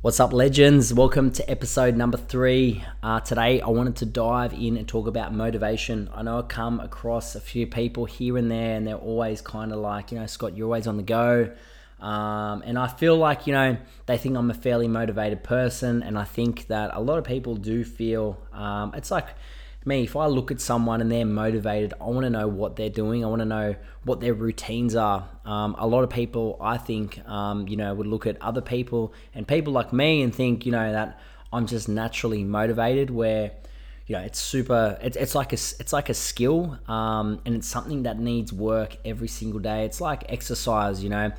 What's up, legends? Welcome to episode number three. Uh, today, I wanted to dive in and talk about motivation. I know I come across a few people here and there, and they're always kind of like, you know, Scott, you're always on the go. Um, and I feel like, you know, they think I'm a fairly motivated person, and I think that a lot of people do feel um, it's like me, if I look at someone and they're motivated, I want to know what they're doing. I want to know what their routines are. Um, a lot of people, I think, um, you know, would look at other people and people like me and think, you know, that I'm just naturally motivated. Where, you know, it's super. It's, it's like a it's like a skill, um, and it's something that needs work every single day. It's like exercise. You know,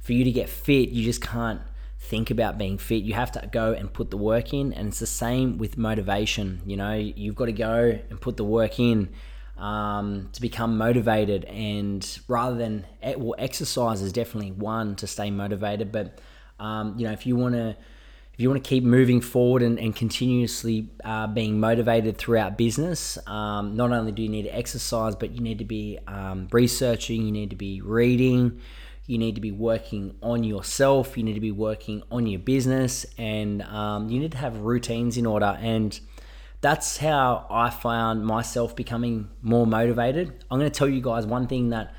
for you to get fit, you just can't think about being fit. You have to go and put the work in, and it's the same with motivation. You know, you've got to go and put the work in um, to become motivated. And rather than well, exercise is definitely one to stay motivated. But um, you know, if you want to if you want to keep moving forward and, and continuously uh, being motivated throughout business, um, not only do you need to exercise, but you need to be um, researching, you need to be reading, you need to be working on yourself, you need to be working on your business, and um, you need to have routines in order. And that's how I found myself becoming more motivated. I'm going to tell you guys one thing that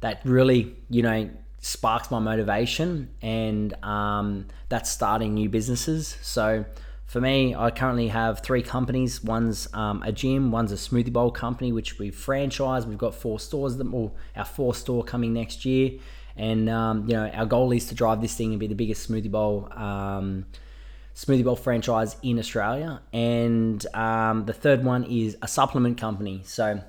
that really, you know, sparks my motivation, and um, that's starting new businesses. So for me, I currently have three companies. One's um, a gym, one's a smoothie bowl company, which we've franchised. We've got four stores. Them, well, our fourth store coming next year and um, you know, our goal is to drive this thing and be the biggest smoothie bowl um, smoothie bowl franchise in Australia. And um, the third one is a supplement company. So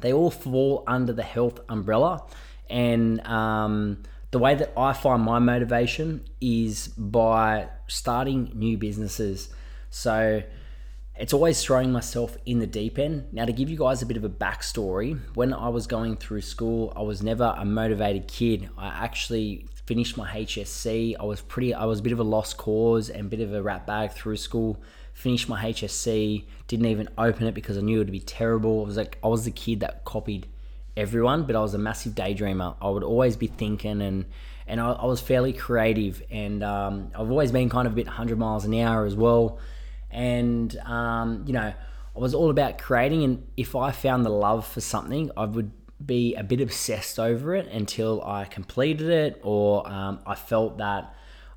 they all fall under the health umbrella. And um, the way that I find my motivation is by starting new businesses. So it's always throwing myself in the deep end. Now, to give you guys a bit of a backstory, when I was going through school, I was never a motivated kid. I actually finished my HSC. I was pretty, I was a bit of a lost cause and a bit of a rat bag through school. Finished my HSC, didn't even open it because I knew it would be terrible. I was like, I was the kid that copied everyone, but I was a massive daydreamer. I would always be thinking and and I, I was fairly creative and um, I've always been kind of a bit 100 miles an hour as well and um, you know I was all about creating. And if I found the love for something, I would be a bit obsessed over it until I completed it, or um, I felt that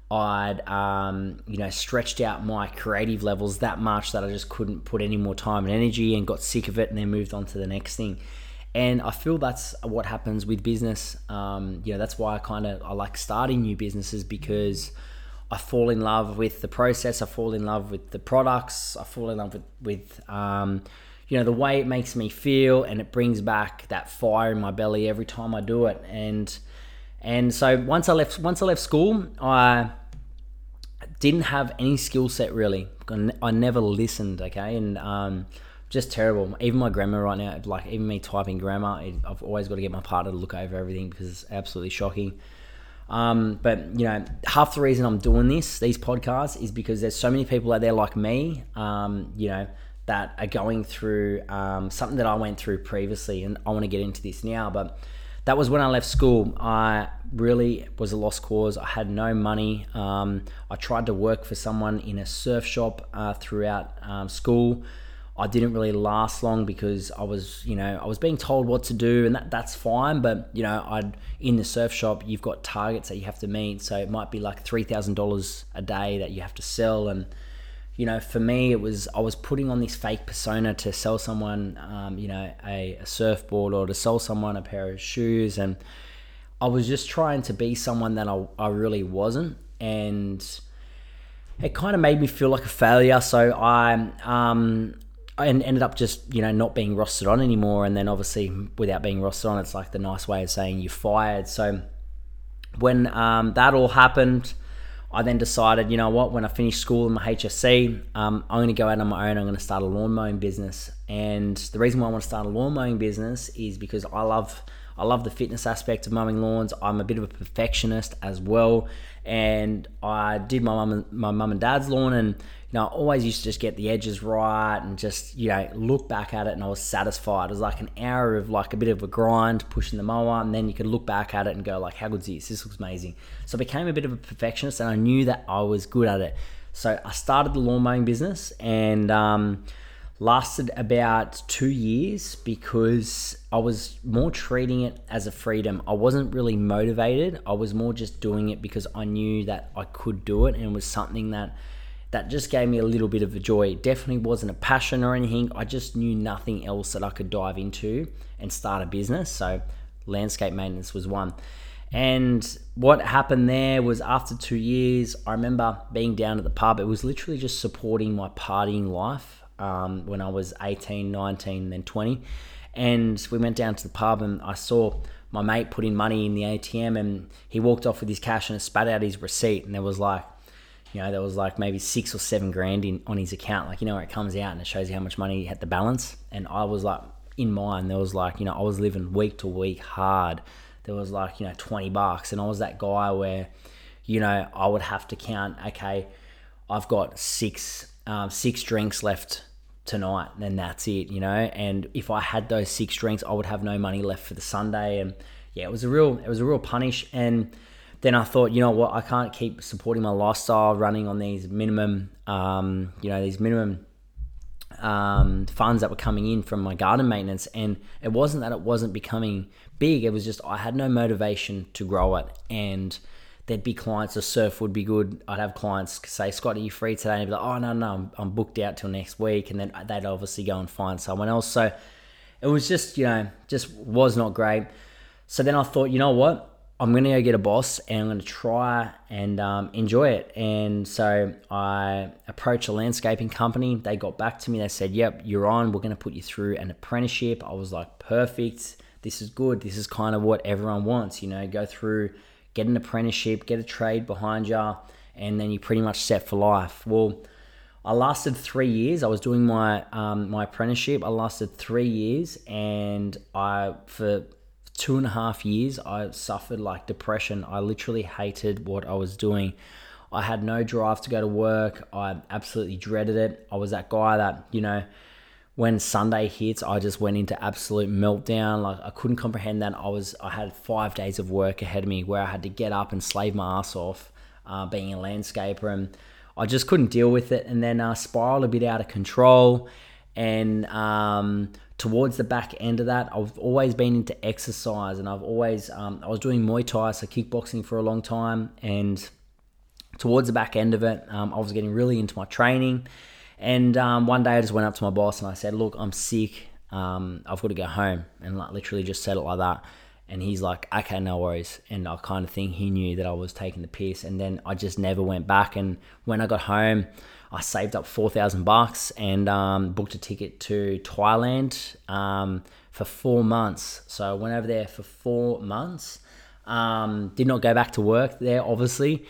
I'd um, you know stretched out my creative levels that much that I just couldn't put any more time and energy, and got sick of it, and then moved on to the next thing. And I feel that's what happens with business. Um, you know, that's why I kind of I like starting new businesses because I fall in love with the process. I fall in love with the products. I fall in love with, with um, you know, the way it makes me feel, and it brings back that fire in my belly every time I do it. And and so once I left once I left school, I didn't have any skill set really. I never listened. Okay, and um, just terrible. Even my grammar right now, like even me typing grammar, I've always got to get my partner to look over everything because it's absolutely shocking. Um, but you know, half the reason I'm doing this, these podcasts, is because there's so many people out there like me, um, you know, that are going through um, something that I went through previously, and I want to get into this now. But that was when I left school. I really was a lost cause. I had no money. Um, I tried to work for someone in a surf shop uh, throughout um, school. I didn't really last long because I was, you know, I was being told what to do, and that that's fine. But you know, I'd in the surf shop, you've got targets that you have to meet, so it might be like three thousand dollars a day that you have to sell, and you know, for me, it was I was putting on this fake persona to sell someone, um, you know, a, a surfboard or to sell someone a pair of shoes, and I was just trying to be someone that I, I really wasn't, and it kind of made me feel like a failure. So I um, and ended up just you know not being rostered on anymore. And then obviously without being rostered on it's like the nice way of saying you're fired. So when um, that all happened i then decided you know what when i finish school in my hsc um, i'm going to go out on my own. I'm going to start a lawn mowing business. And the reason why i want to start a lawn mowing business is because i love I love the fitness aspect of mowing lawns. I'm a bit of a perfectionist as well, and I did my mum and my mum and dad's lawn, and you know, I always used to just get the edges right and just you know look back at it, and I was satisfied. It was like an hour of like a bit of a grind pushing the mower, and then you could look back at it and go like, how good's this? This looks amazing. So I became a bit of a perfectionist, and I knew that I was good at it. So I started the lawn mowing business, and um, lasted about two years because I was more treating it as a freedom. I wasn't really motivated. I was more just doing it because I knew that I could do it and it was something that that just gave me a little bit of a joy. It definitely wasn't a passion or anything. I just knew nothing else that I could dive into and start a business. So landscape maintenance was one. And what happened there was after two years, I remember being down at the pub. It was literally just supporting my partying life um, when I was 18, 19, then 20. And we went down to the pub and I saw my mate put in money in the ATM and he walked off with his cash and spat out his receipt. And there was like, you know, there was like maybe six or seven grand in on his account. Like, you know, where it comes out and it shows you how much money he had the balance. And I was like, in mine, there was like, you know, I was living week to week hard. There was like, you know, 20 bucks. And I was that guy where, you know, I would have to count, okay, I've got six, um, six drinks left tonight and that's it you know and if i had those six drinks i would have no money left for the sunday and yeah it was a real it was a real punish and then i thought you know what i can't keep supporting my lifestyle running on these minimum um, you know these minimum um, funds that were coming in from my garden maintenance and it wasn't that it wasn't becoming big it was just i had no motivation to grow it and there'd be clients, the surf would be good. I'd have clients say, Scott, are you free today? And I'd be like, oh, no, no, I'm, I'm booked out till next week. And then they'd obviously go and find someone else. So it was just, you know, just was not great. So then I thought, you know what? I'm to go get a boss and I'm to try and um, enjoy it. And so I approached a landscaping company. They got back to me. They said, Yep, you're on. We're to put you through an apprenticeship. I was like, Perfect. This is good. This is kind of what everyone wants, you know, go through get an apprenticeship, get a trade behind you, and then you're pretty much set for life. Well, I lasted three years. I was doing my um, my apprenticeship. I lasted three years, and I for two and a half years I suffered like depression. I literally hated what I was doing. I had no drive to go to work. I absolutely dreaded it. I was that guy that you know when Sunday hits, I just went into absolute meltdown. Like I couldn't comprehend that I was I had five days of work ahead of me where I had to get up and slave my ass off, uh, being a landscaper, and I just couldn't deal with it. And then uh, spiraled a bit out of control. And um, towards the back end of that, I've always been into exercise, and I've always um, I was doing Muay Thai, so kickboxing for a long time, and towards the back end of it, um, I was getting really into my training and um, one day I just went up to my boss and I said, "Look, I'm sick. Um, I've got to go home." And like literally just said it like that. And he's like, "Okay, no worries." And I kind of think he knew that I was taking the piss. And then I just never went back. And when I got home, I saved up four thousand bucks and um, booked a ticket to Thailand um, for four months. So I went over there for four months. Um, did not go back to work there, obviously.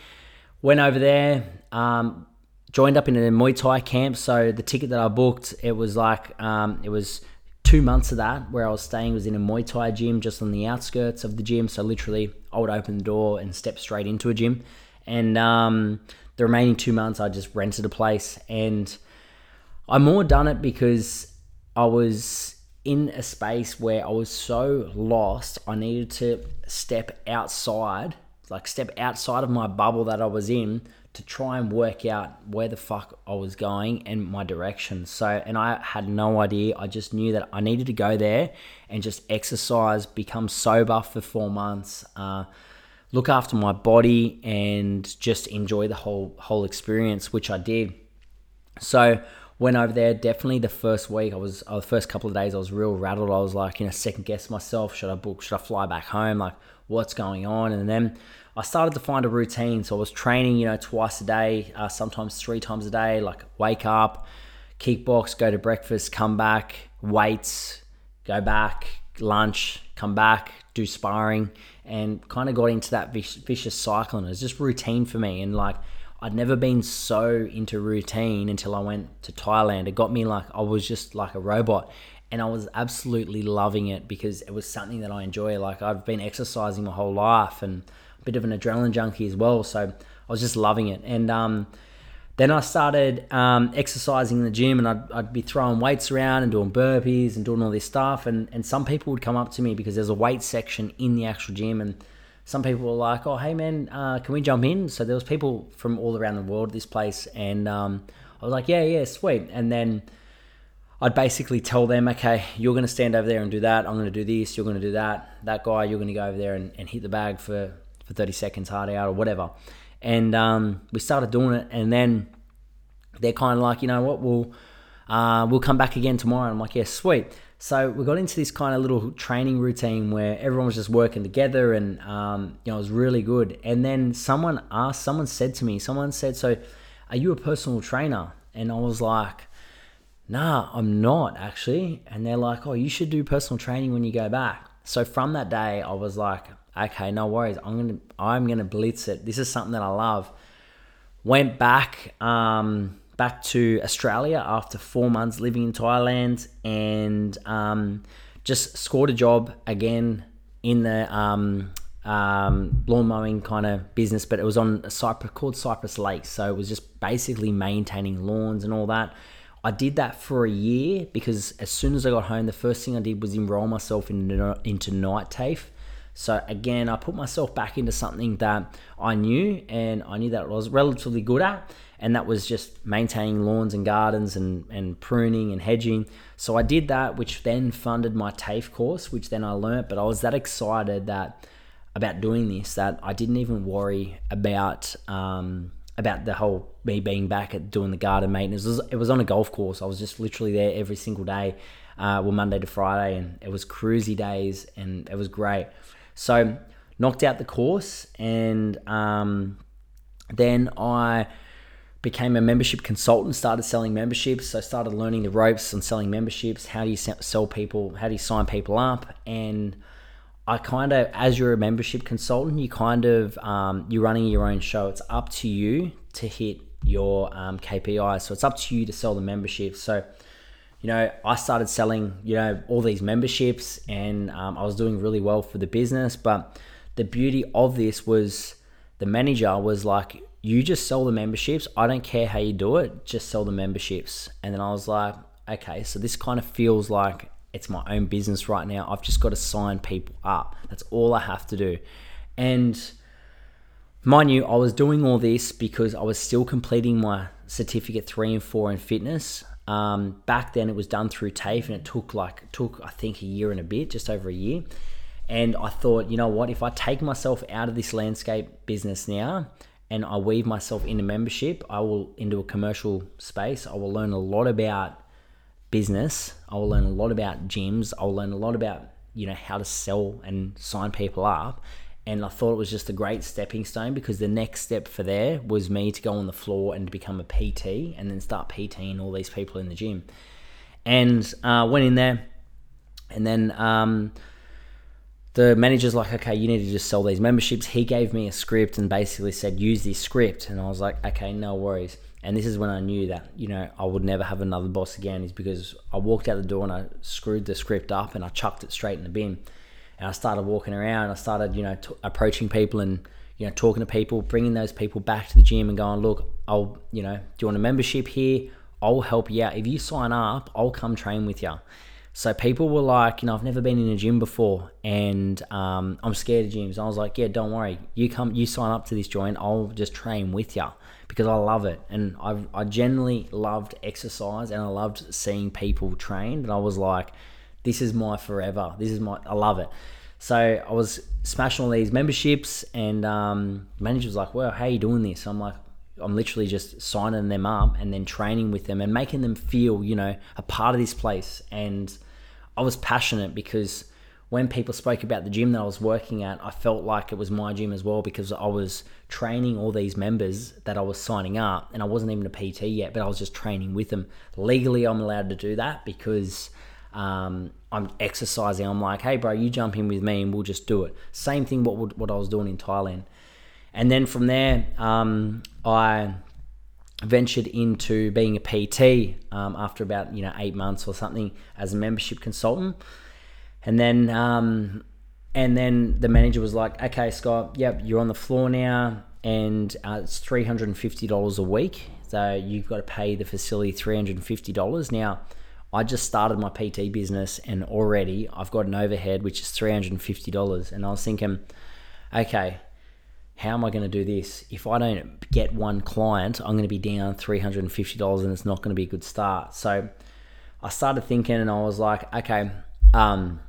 Went over there um, joined up in a Muay Thai camp. So the ticket that I booked, it was like um, it was two months of that where I was staying was in a Muay Thai gym just on the outskirts of the gym. So literally, I would open the door and step straight into a gym. And um, the remaining two months, I just rented a place, and I more done it because I was in a space where I was so lost. I needed to step outside, like step outside of my bubble that I was in to try and work out where the fuck I was going and my direction. So, and I had no idea. I just knew that I needed to go there and just exercise, become sober for four months, uh, look after my body, and just enjoy the whole whole experience, which I did. So, went over there. Definitely the first week, I was uh, the first couple of days, I was real rattled. I was like, you know, second guess myself. Should I book? Should I fly back home? Like, what's going on? And then I started to find a routine. So I was training, you know, twice a day, uh, sometimes three times a day, like wake up, kickbox, go to breakfast, come back, weights, go back, lunch, come back, do sparring, and kind of got into that vicious cycle. And it was just routine for me. And like, I'd never been so into routine until I went to Thailand. It got me like, I was just like a robot. and I was absolutely loving it because it was something that I enjoy. Like I've been exercising my whole life and bit of an adrenaline junkie as well, so I was just loving it. And um, then I started um, exercising in the gym, and I'd, I'd be throwing weights around and doing burpees and doing all this stuff. And and some people would come up to me because there's a weight section in the actual gym, and some people were like, "Oh, hey man, uh, can we jump in?" So there was people from all around the world at this place, and um, I was like, "Yeah, yeah, sweet." And then I'd basically tell them, okay, you're going to stand over there and do that. I'm going to do this. You're going to do that. That guy, you're going to go over there and, and hit the bag for, for 30 seconds hard out or whatever. And um, we started doing it. And then they're kind of like, you know what, we'll, uh, we'll come back again tomorrow. And I'm like, yeah, sweet. So we got into this kind of little training routine where everyone was just working together and, um, you know, it was really good. And then someone asked, someone said to me, someone said, so are you a personal trainer? And I was like, nah, I'm not actually. And they're like, oh, you should do personal training when you go back. So from that day, I was like, okay, no worries. I'm gonna I'm gonna blitz it. This is something that I love. Went back um, back to Australia after four months living in Thailand, and um, just scored a job again in the um, um, lawn mowing kind of business, but it was on a Cypress called Cypress Lake. So it was just basically maintaining lawns and all that. I did that for a year because as soon as I got home, the first thing I did was enroll myself into, into night TAFE. So again, I put myself back into something that I knew and I knew that I was relatively good at, and that was just maintaining lawns and gardens and, and pruning and hedging. So I did that, which then funded my TAFE course, which then I learnt. But I was that excited that about doing this that I didn't even worry about um, about the whole me being back at doing the garden maintenance. It was, it was on a golf course. I was just literally there every single day, uh, well Monday to Friday, and it was cruisy days, and it was great. So knocked out the course, and um, then I became a membership consultant. Started selling memberships. I started learning the ropes on selling memberships. How do you sell people? How do you sign people up? And I kind of, as you're a membership consultant, you kind of um, you're running your own show. It's up to you to hit your um, KPIs. So it's up to you to sell the membership. So, you know, I started selling, you know, all these memberships, and um, I was doing really well for the business. But the beauty of this was the manager was like, "You just sell the memberships. I don't care how you do it. Just sell the memberships." And then I was like, "Okay, so this kind of feels like." it's my own business right now. I've just got to sign people up. That's all I have to do. And mind you, I was doing all this because I was still completing my certificate three and four in fitness. Um, back then, it was done through TAFE, and it took like took I think a year and a bit, just over a year. And I thought, you know what? If I take myself out of this landscape business now and I weave myself into membership, I will into a commercial space. I will learn a lot about business. I will learn a lot about gyms. I'll learn a lot about you know how to sell and sign people up. And I thought it was just a great stepping stone because the next step for there was me to go on the floor and become a PT and then start PTing all these people in the gym. And uh, went in there, and then um, the manager's like, okay, you need to just sell these memberships. He gave me a script and basically said, use this script. And I was like, okay, no worries. And this is when I knew that, you know, I would never have another boss again, is because I walked out the door and I screwed the script up and I chucked it straight in the bin. And I started walking around. I started, you know, t- approaching people and, you know, talking to people, bringing those people back to the gym and going, look, I'll, you know, do you want a membership here? I'll help you out. If you sign up, I'll come train with you. So people were like, you know, I've never been in a gym before, and um, I'm scared of gyms. I was like, yeah, don't worry. You come, you sign up to this joint. I'll just train with you because I love it, and I've I generally loved exercise, and I loved seeing people trained. And I was like, this is my forever. This is my. I love it. So I was smashing all these memberships, and um, manager was like, "Well, how are you doing this?" I'm like, I'm literally just signing them up and then training with them and making them feel, you know, a part of this place. And I was passionate because when people spoke about the gym that I was working at, I felt like it was my gym as well because I was training all these members that I was signing up and I wasn't even a PT yet, but I was just training with them. Legally, I'm allowed to do that because um, I'm exercising. I'm like, hey, bro, you jump in with me and we'll just do it. Same thing what what I was doing in Thailand. And then from there, um, I ventured into being a PT um, after about you know eight months or something as a membership consultant, and then um, and then the manager was like, "Okay, Scott, yep, you're on the floor now, and uh, it's three hundred and fifty dollars a week. So you've got to pay the facility three hundred and fifty dollars now." I just started my PT business and already I've got an overhead which is $350. And I was thinking, okay, how am I going to do this? If I don't get one client, I'm going to be down $350 and it's not going to be a good start. So I started thinking and I was like, okay, um,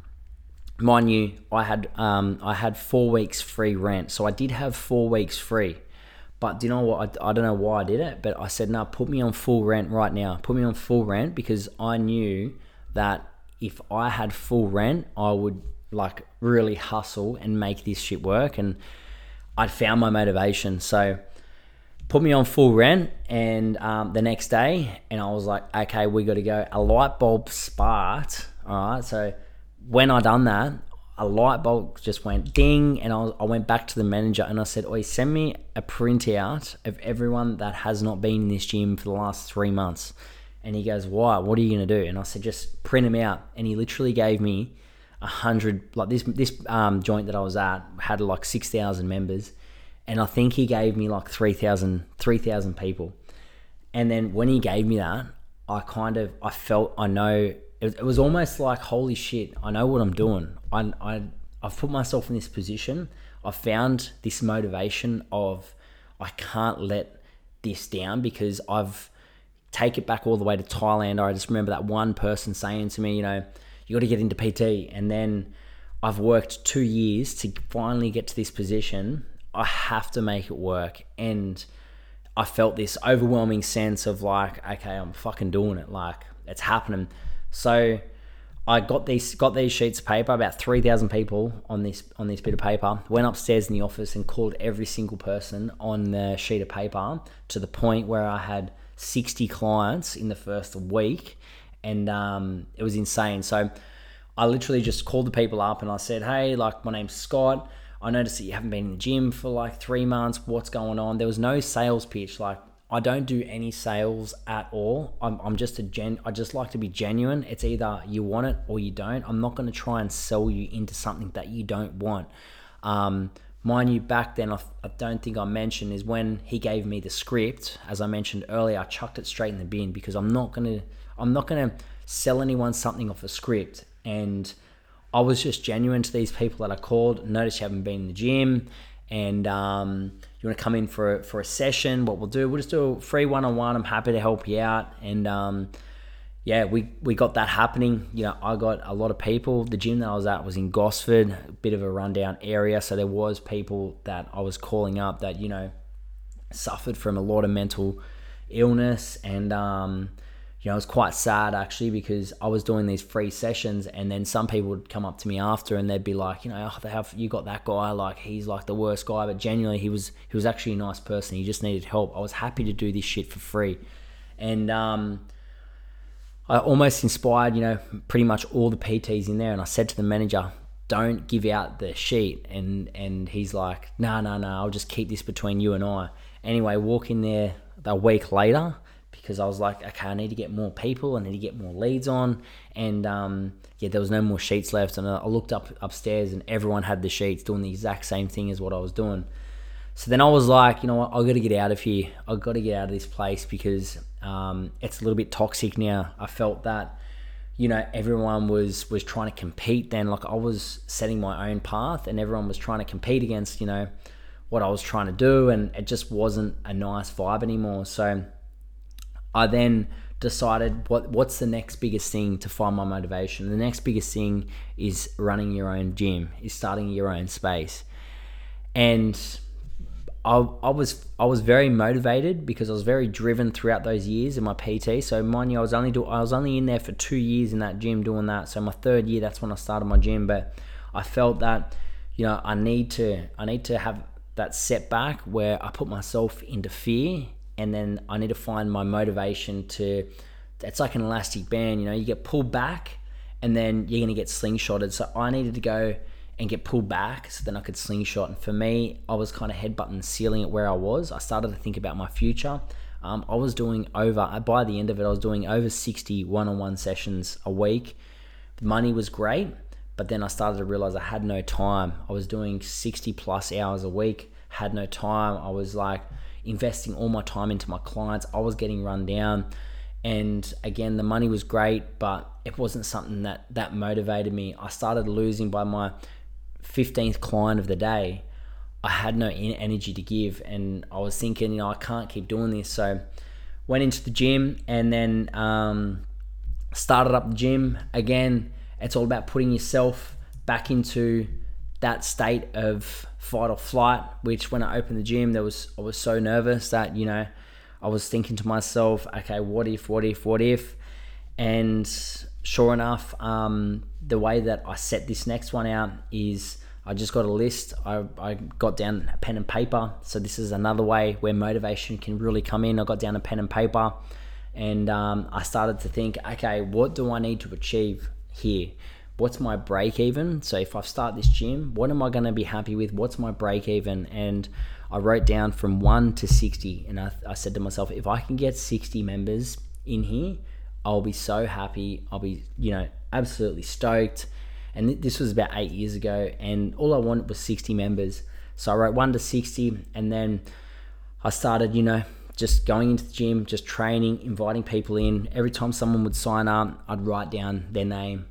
mind you, I had um, I had four weeks free rent. So I did have four weeks free. But do you know what? I, I don't know why I did it, but I said, no, put me on full rent right now. Put me on full rent because I knew that if I had full rent, I would like really hustle and make this shit work. And I'd found my motivation. So put me on full rent and um, the next day and I was like, okay, we got to go. A light bulb sparked. All right. So when I done that, a light bulb just went ding, and I, was, I went back to the manager and I said, "Oi, send me a printout of everyone that has not been in this gym for the last three months." And he goes, "Why? What are you gonna do?" And I said, "Just print them out." And he literally gave me a hundred. Like this this um, joint that I was at had like six thousand members, and I think he gave me like 3,000 3,000 people. And then when he gave me that, I kind of I felt I know it, it was almost like holy shit, I know what I'm doing. I, I I've put myself in this position. I found this motivation of I can't let this down because I've take it back all the way to Thailand. I just remember that one person saying to me, you know, you got to get into PT, and then I've worked two years to finally get to this position. I have to make it work, and I felt this overwhelming sense of like, okay, I'm fucking doing it. Like it's happening. So I got these got these sheets of paper, about three thousand people on this on this bit of paper. Went upstairs in the office and called every single person on the sheet of paper to the point where I had sixty clients in the first week, and um, it was insane. So I literally just called the people up and I said, "Hey, like my name's Scott. I noticed that you haven't been in the gym for like three months. What's going on?" There was no sales pitch. Like I don't do any sales at all. I'm, I'm just a gen. I just like to be genuine. It's either you want it or you don't. I'm not going to try and sell you into something that you don't want. Um, mind you, back then I, I don't think I mentioned is when he gave me the script. As I mentioned earlier, I chucked it straight in the bin because I'm not gonna. I'm not gonna sell anyone something off a script. And I was just genuine to these people that I called. Notice you haven't been in the gym, and um, you want to come in for a, for a session, what we'll do, we'll just do a free one on one. I'm happy to help you out. And um, yeah, we, we got that happening. You know, I got a lot of people. The gym that I was at was in Gosford, a bit of a rundown area. So there was people that I was calling up that, you know, suffered from a lot of mental illness and um, you know, it was quite sad actually because I was doing these free sessions and then some people would come up to me after and they'd be like, you know, oh, have you got that guy like he's like the worst guy, but genuinely he was he was actually a nice person. He just needed help. I was happy to do this shit for free, and um, I almost inspired you know pretty much all the PTs in there. And I said to the manager, don't give out the sheet, and and he's like, no, no, no, I'll just keep this between you and I. Anyway, walk in there a week later because I was like, okay, I need to get more people, I need to get more leads on, and um, yeah, there was no more sheets left, and I looked up upstairs, and everyone had the sheets doing the exact same thing as what I was doing. So then I was like, you know what, I got to get out of here. I got to get out of this place because um, it's a little bit toxic now. I felt that, you know, everyone was was trying to compete. Then, like I was setting my own path, and everyone was trying to compete against, you know, what I was trying to do, and it just wasn't a nice vibe anymore. So I then decided what what's the next biggest thing to find my motivation. The next biggest thing is running your own gym, is starting your own space. And I, I was I was very motivated because I was very driven throughout those years in my PT. So mind you, I was only do I was only in there for two years in that gym doing that. So my third year, that's when I started my gym. But I felt that you know I need to I need to have that setback where I put myself into fear and then I need to find my motivation to. It's like an elastic band, you know. You get pulled back, and then you're gonna get slingshotted. So I needed to go and get pulled back, so then I could slingshot. And for me, I was kind of headbutting ceiling at where I was. I started to think about my future. um, I was doing over, by the end of it, I was doing over 60 one on one sessions a week. Money was great, but then I started to realize I had no time. I was doing 60 plus hours a week, had no time. I was like investing all my time into my clients. I was getting run down. And again, the money was great, but it wasn't something that that motivated me. I started losing by my 15th client of the day. I had no energy to give, and I was thinking, you know, I can't keep doing this. So, went into the gym and then um, started up the gym again. It's all about putting yourself back into that state of fight or flight. Which, when I opened the gym, there was I was so nervous that you know I was thinking to myself, okay, what if, what if, what if? And sure enough, um, the way that I set this next one out is I just got a list. I, I got down a pen and paper. So this is another way where motivation can really come in. I got down a pen and paper and um, I started to think, okay, what do I need to achieve here? What's my break even? So if I start this gym, what am I going to be happy with? What's my break even? And I wrote down from one to 60. And I, I said to myself, if I can get 60 members in here, I'll be so happy. I'll be, you know, absolutely stoked. And this was about eight years ago. And all I wanted was 60 members. So I wrote one to 60. And then I started, you know, just going into the gym, just training, inviting people in. Every time someone would sign up, I'd write down their name.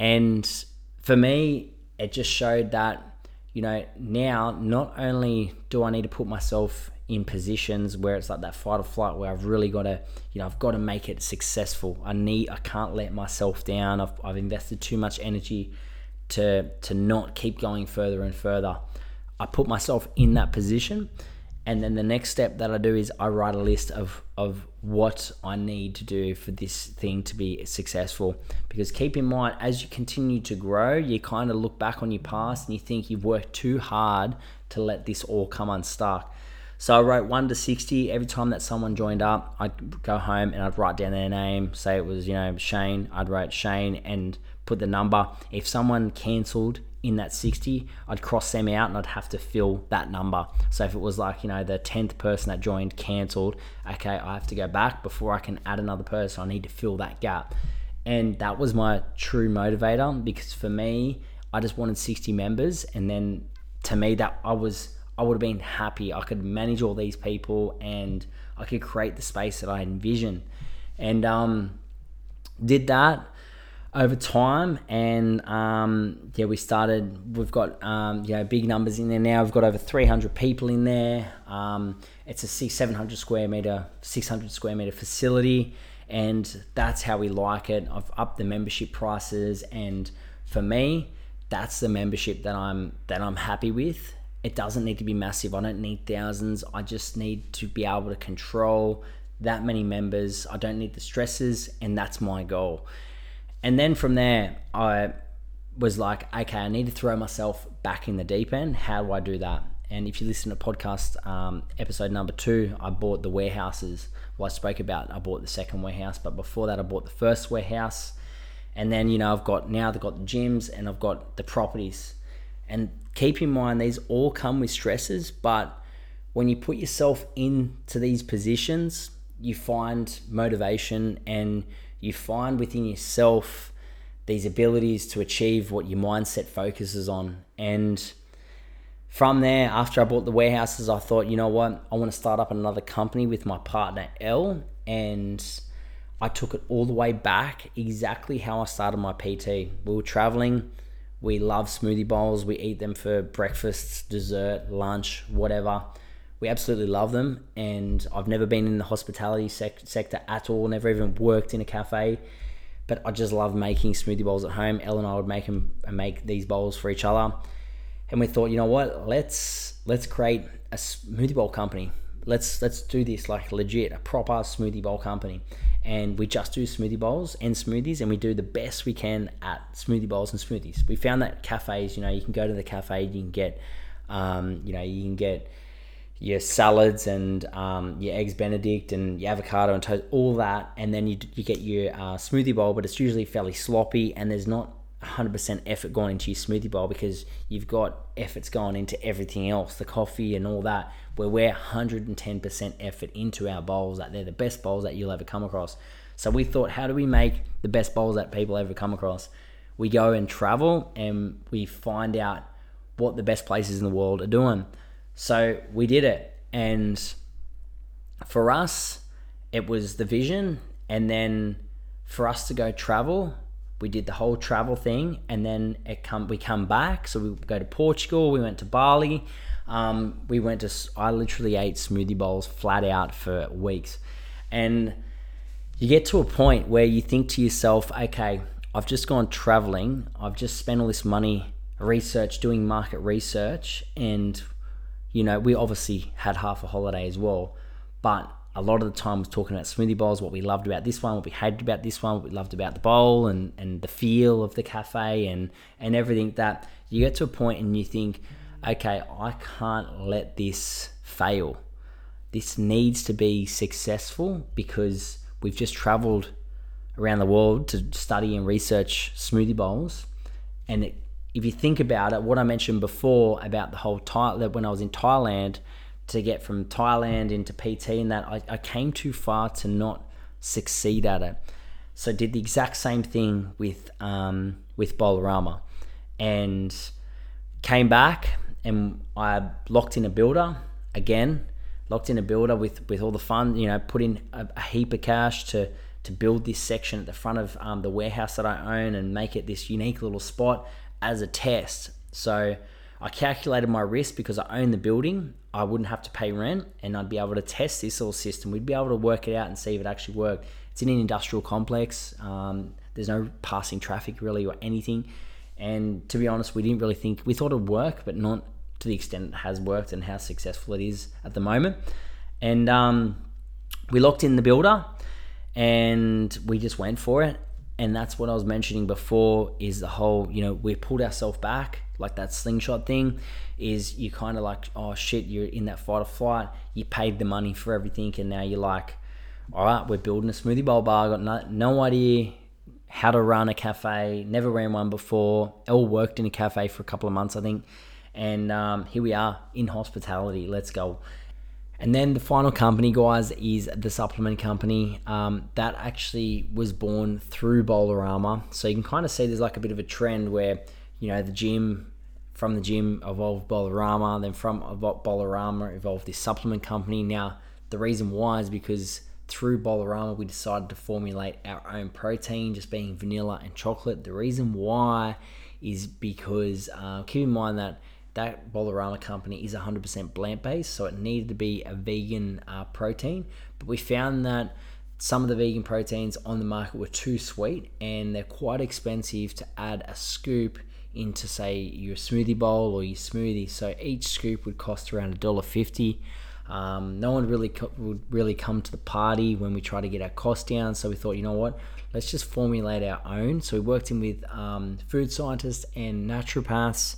And for me, it just showed that you know, now not only do I need to put myself in positions where it's like that fight or flight where I've really got to, you know, I've got to make it successful. I need, I can't let myself down. I've, I've invested too much energy to to not keep going further and further. I put myself in that position and then the next step that I do is I write a list of of what I need to do for this thing to be successful. Because keep in mind, as you continue to grow, you kind of look back on your past and you think you've worked too hard to let this all come unstuck. So I wrote one to sixty every time that someone joined up. I'd go home and I'd write down their name. Say it was you know Shane. I'd write Shane and put the number. If someone cancelled in that 60, I'd cross them out and I'd have to fill that number. So if it was like, you know, the 10th person that joined cancelled, okay, I have to go back before I can add another person. I need to fill that gap. And that was my true motivator because for me, I just wanted 60 members. And then to me, that I was, I would have been happy. I could manage all these people and I could create the space that I envisioned. And um, did that over time and um, yeah we started we've got um, you know big numbers in there now. We've got over 300 people in there. Um, it's a six, 700 square meter 600 square meter facility and that's how we like it. I've upped the membership prices and for me that's the membership that i'm that i'm happy with. It doesn't need to be massive. I don't need thousands. I just need to be able to control that many members. I don't need the stresses and that's my goal and then from there, I was like, okay, I need to throw myself back in the deep end. How do I do that? And if you listen to podcast um, episode number two, I bought the warehouses. Well, I spoke about I bought the second warehouse, but before that, I bought the first warehouse. And then, you know, I've got now they've got the gyms and I've got the properties. And keep in mind, these all come with stresses, but when you put yourself into these positions, you find motivation and you find within yourself these abilities to achieve what your mindset focuses on. And from there, after I bought the warehouses, I thought, you know what, I want to start up another company with my partner Elle. and I took it all the way back exactly how I started my PT. We were traveling. We love smoothie bowls. We eat them for breakfast, dessert, lunch, whatever we absolutely love them. And I've never been in the hospitality sec- sector at all, never even worked in a cafe. But I just love making smoothie bowls at home. Elle and I would make them and make these bowls for each other. And we thought, you know what? Let's let's create a smoothie bowl company. Let's let's do this like legit, a proper smoothie bowl company. And we just do smoothie bowls and smoothies, and we do the best we can at smoothie bowls and smoothies. We found that cafes, you know, you can go to the cafe, you can get, um, you know, you can get your salads and um, your eggs benedict and your avocado and toast all that and then you, you get your uh, smoothie bowl but it's usually fairly sloppy and there's not 100% 100% effort going into your smoothie bowl because you've got efforts going into everything else, the coffee and all that, where we're 110% effort into our bowls, that they're the best bowls that you'll ever come across. So we thought, how do we make the best bowls that people ever come across? We go and travel and we find out what the best places in the world are doing. So we did it. And for us, it was the vision. And then for us to go travel, we did the whole travel thing. And then it come, we come back. So we go to Portugal, we went to Bali. Um, we went to, I literally ate smoothie bowls flat out for weeks. And you get to a point where you think to yourself, okay, I've just gone traveling, I've just spent all this money research, doing market research, and you know, we obviously had half a holiday as well, but a lot of the time was talking about smoothie bowls, what we loved about this one, what we hated about this one, what we loved about the bowl and, and the feel of the cafe and, and everything that you get to a point and you think, okay, I can't let this fail. This needs to be successful because we've just traveled around the world to study and research smoothie bowls. And it, if you think about it, what I mentioned before about the whole Thailand, when I was in Thailand, to get from Thailand into PT and that, I, I came too far to not succeed at it. So I did the exact same thing with um, with Bolarama, and came back and I locked in a builder again, locked in a builder with with all the fun, you know, put in a, a heap of cash to to build this section at the front of um, the warehouse that I own and make it this unique little spot as a test. So I calculated my risk because I own the building. I wouldn't have to pay rent and I'd be able to test this little system. We'd be able to work it out and see if it actually worked. It's in an industrial complex. Um, there's no passing traffic really or anything. And to be honest, we didn't really think, we thought it'd work, but not to the extent it has worked and how successful it is at the moment. And um, we locked in the builder and we just went for it. And that's what I was mentioning before is the whole you know we pulled ourselves back like that slingshot thing is you kind of like oh shit you're in that fight or flight. You paid the money for everything and now you're like all right we're building a smoothie bowl bar. Got no, no idea how to run a cafe. Never ran one before. All worked in a cafe for a couple of months I think. And um, here we are in hospitality. Let's go and then the final company, guys, is the supplement company. Um, that actually was born through Bolarama. So you can kind of see there's like a bit of a trend where, you know, the gym, from the gym evolved Bolarama, then from Bolarama evolved this supplement company. Now, the reason why is because through Bolarama, we decided to formulate our own protein, just being vanilla and chocolate. The reason why is because uh, keep in mind that that Bolarama company is 100% plant based, so it needed to be a vegan uh, protein. But we found that some of the vegan proteins on the market were too sweet and they're quite expensive to add a scoop into, say, your smoothie bowl or your smoothie. So each scoop would cost around $1.50. Um, no one really co- would really come to the party when we try to get our cost down. So we thought, you know what, let's just formulate our own. So we worked in with um, food scientists and naturopaths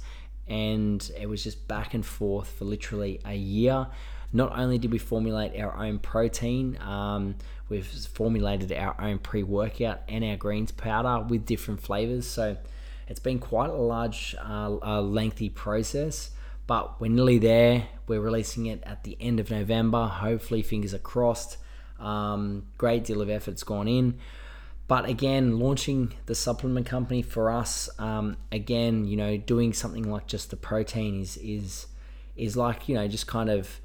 and it was just back and forth for literally a year. Not only did we formulate our own protein, um, we've formulated our own pre workout and our greens powder with different flavors. So it's been quite a large, uh, uh, lengthy process, but we're nearly there. We're releasing it at the end of November. Hopefully, fingers are crossed. Um, great deal of effort's gone in. But again, launching the supplement company for us, um, again, you know, doing something like just the protein is is is like you know just kind of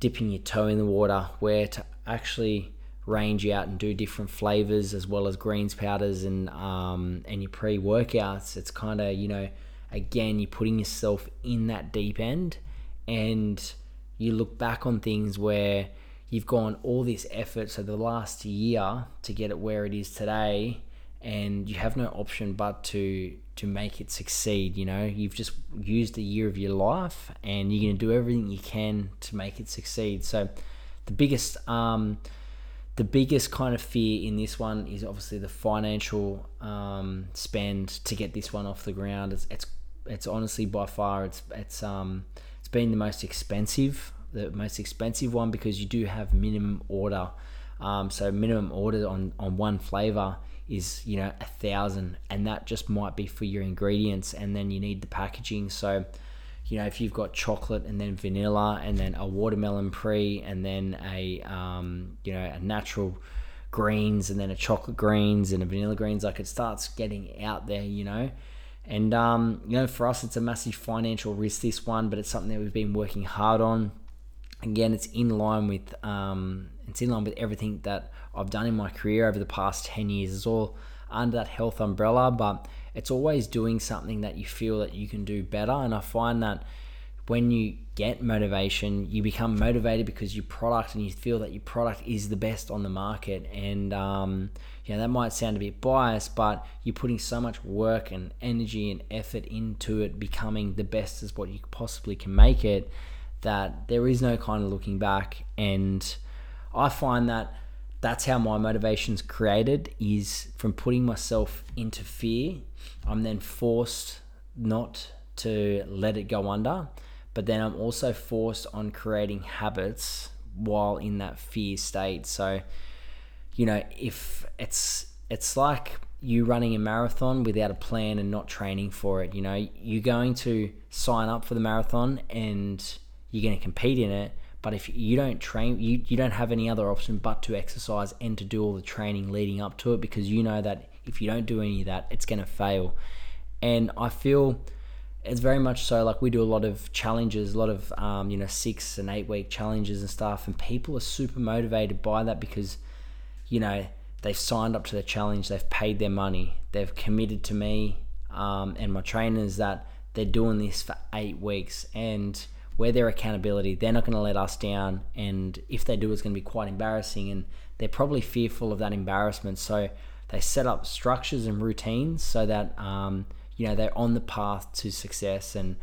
dipping your toe in the water, where to actually range out and do different flavors as well as greens powders and um, and your pre workouts. It's kind of you know again you're putting yourself in that deep end, and you look back on things where you've gone all this effort so the last year to get it where it is today and you have no option but to to make it succeed you know you've just used a year of your life and you're going to do everything you can to make it succeed so the biggest um the biggest kind of fear in this one is obviously the financial um, spend to get this one off the ground. It's, it's it's honestly by far it's it's um it's been the most expensive the most expensive one because you do have minimum order. Um, so minimum order on on one flavor is you know a thousand, and that just might be for your ingredients, and then you need the packaging. So you know if you've got chocolate and then vanilla and then a watermelon pre and then a um, you know a natural greens and then a chocolate greens and a vanilla greens like it starts getting out there you know? And um, you know for us it's a massive financial risk this one but it's something that we've been working hard on again it's in line with um, it's in line with everything that I've done in my career over the past 10 years. It's all under that health umbrella but it's always doing something that you feel that you can do better. And I find that when you get motivation, you become motivated because your product and you feel that your product is the best on the market. And um, that might sound a bit biased, but you're putting so much work and energy and effort into it becoming the best as what you possibly can make it that there is no kind of looking back. And I find that that's how my motivation's created is from putting myself into fear. I'm then forced not to let it go under but then I'm also forced on creating habits while in that fear state. So, you know, if it's it's like you running a marathon without a plan and not training for it, you know, you're going to sign up for the marathon and you're going to compete in it, but if you don't train, you, you don't have any other option but to exercise and to do all the training leading up to it because you know that if you don't do any of that, it's going to fail. And I feel it's very much so like we do a lot of challenges a lot of um, you know six and eight week challenges and stuff and people are super motivated by that because you know they've signed up to the challenge they've paid their money they've committed to me um, and my trainers that they're doing this for eight weeks and where their accountability they're not going to let us down and if they do it's going to be quite embarrassing and they're probably fearful of that embarrassment. So they set up structures and routines so that um, you know they're on the path to success and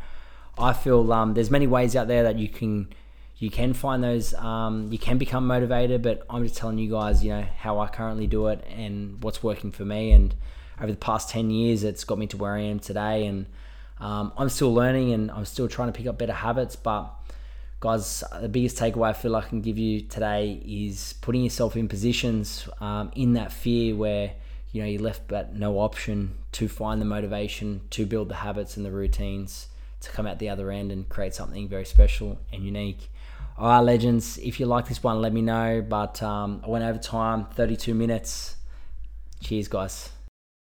i feel um, there's many ways out there that you can you can find those um, you can become motivated but i'm just telling you guys you know how i currently do it and what's working for me and over the past 10 years it's got me to where i am today and um, i'm still learning and i'm still trying to pick up better habits but guys the biggest takeaway i feel i can give you today is putting yourself in positions um, in that fear where you know, you're left but no option to find the motivation to build the habits and the routines to come out the other end and create something very special and unique. All right, legends, if you like this one, let me know. But um, I went over time, 32 minutes. Cheers, guys.